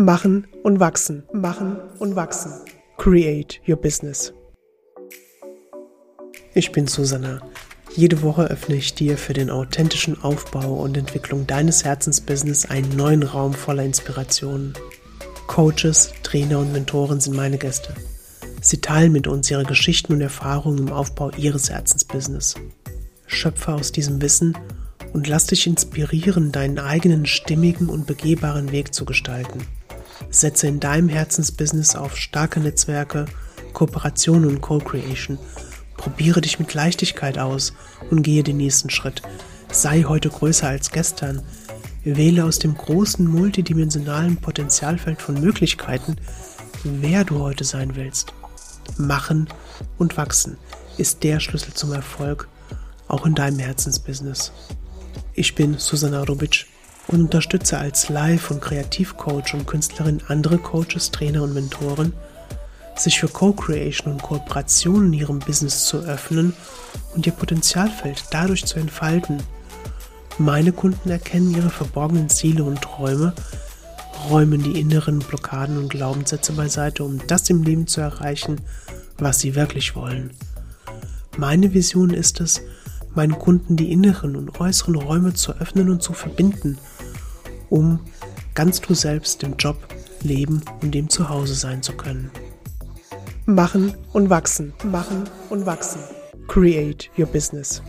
Machen und wachsen, machen und wachsen. Create your business. Ich bin Susanna. Jede Woche öffne ich dir für den authentischen Aufbau und Entwicklung deines Herzensbusiness einen neuen Raum voller Inspirationen. Coaches, Trainer und Mentoren sind meine Gäste. Sie teilen mit uns ihre Geschichten und Erfahrungen im Aufbau ihres Herzensbusiness. Schöpfe aus diesem Wissen und lass dich inspirieren, deinen eigenen stimmigen und begehbaren Weg zu gestalten. Setze in deinem Herzensbusiness auf starke Netzwerke, Kooperation und Co-Creation. Probiere dich mit Leichtigkeit aus und gehe den nächsten Schritt. Sei heute größer als gestern. Wähle aus dem großen multidimensionalen Potenzialfeld von Möglichkeiten, wer du heute sein willst. Machen und wachsen ist der Schlüssel zum Erfolg, auch in deinem Herzensbusiness. Ich bin Susanna Rubic und unterstütze als Live- und Kreativcoach und Künstlerin andere Coaches, Trainer und Mentoren, sich für Co-Creation und Kooperation in ihrem Business zu öffnen und ihr Potenzialfeld dadurch zu entfalten. Meine Kunden erkennen ihre verborgenen Ziele und Träume, räumen die inneren Blockaden und Glaubenssätze beiseite, um das im Leben zu erreichen, was sie wirklich wollen. Meine Vision ist es, meinen Kunden die inneren und äußeren Räume zu öffnen und zu verbinden – um ganz du selbst im Job, Leben und dem Zuhause sein zu können. Machen und wachsen, machen und wachsen. Create your business.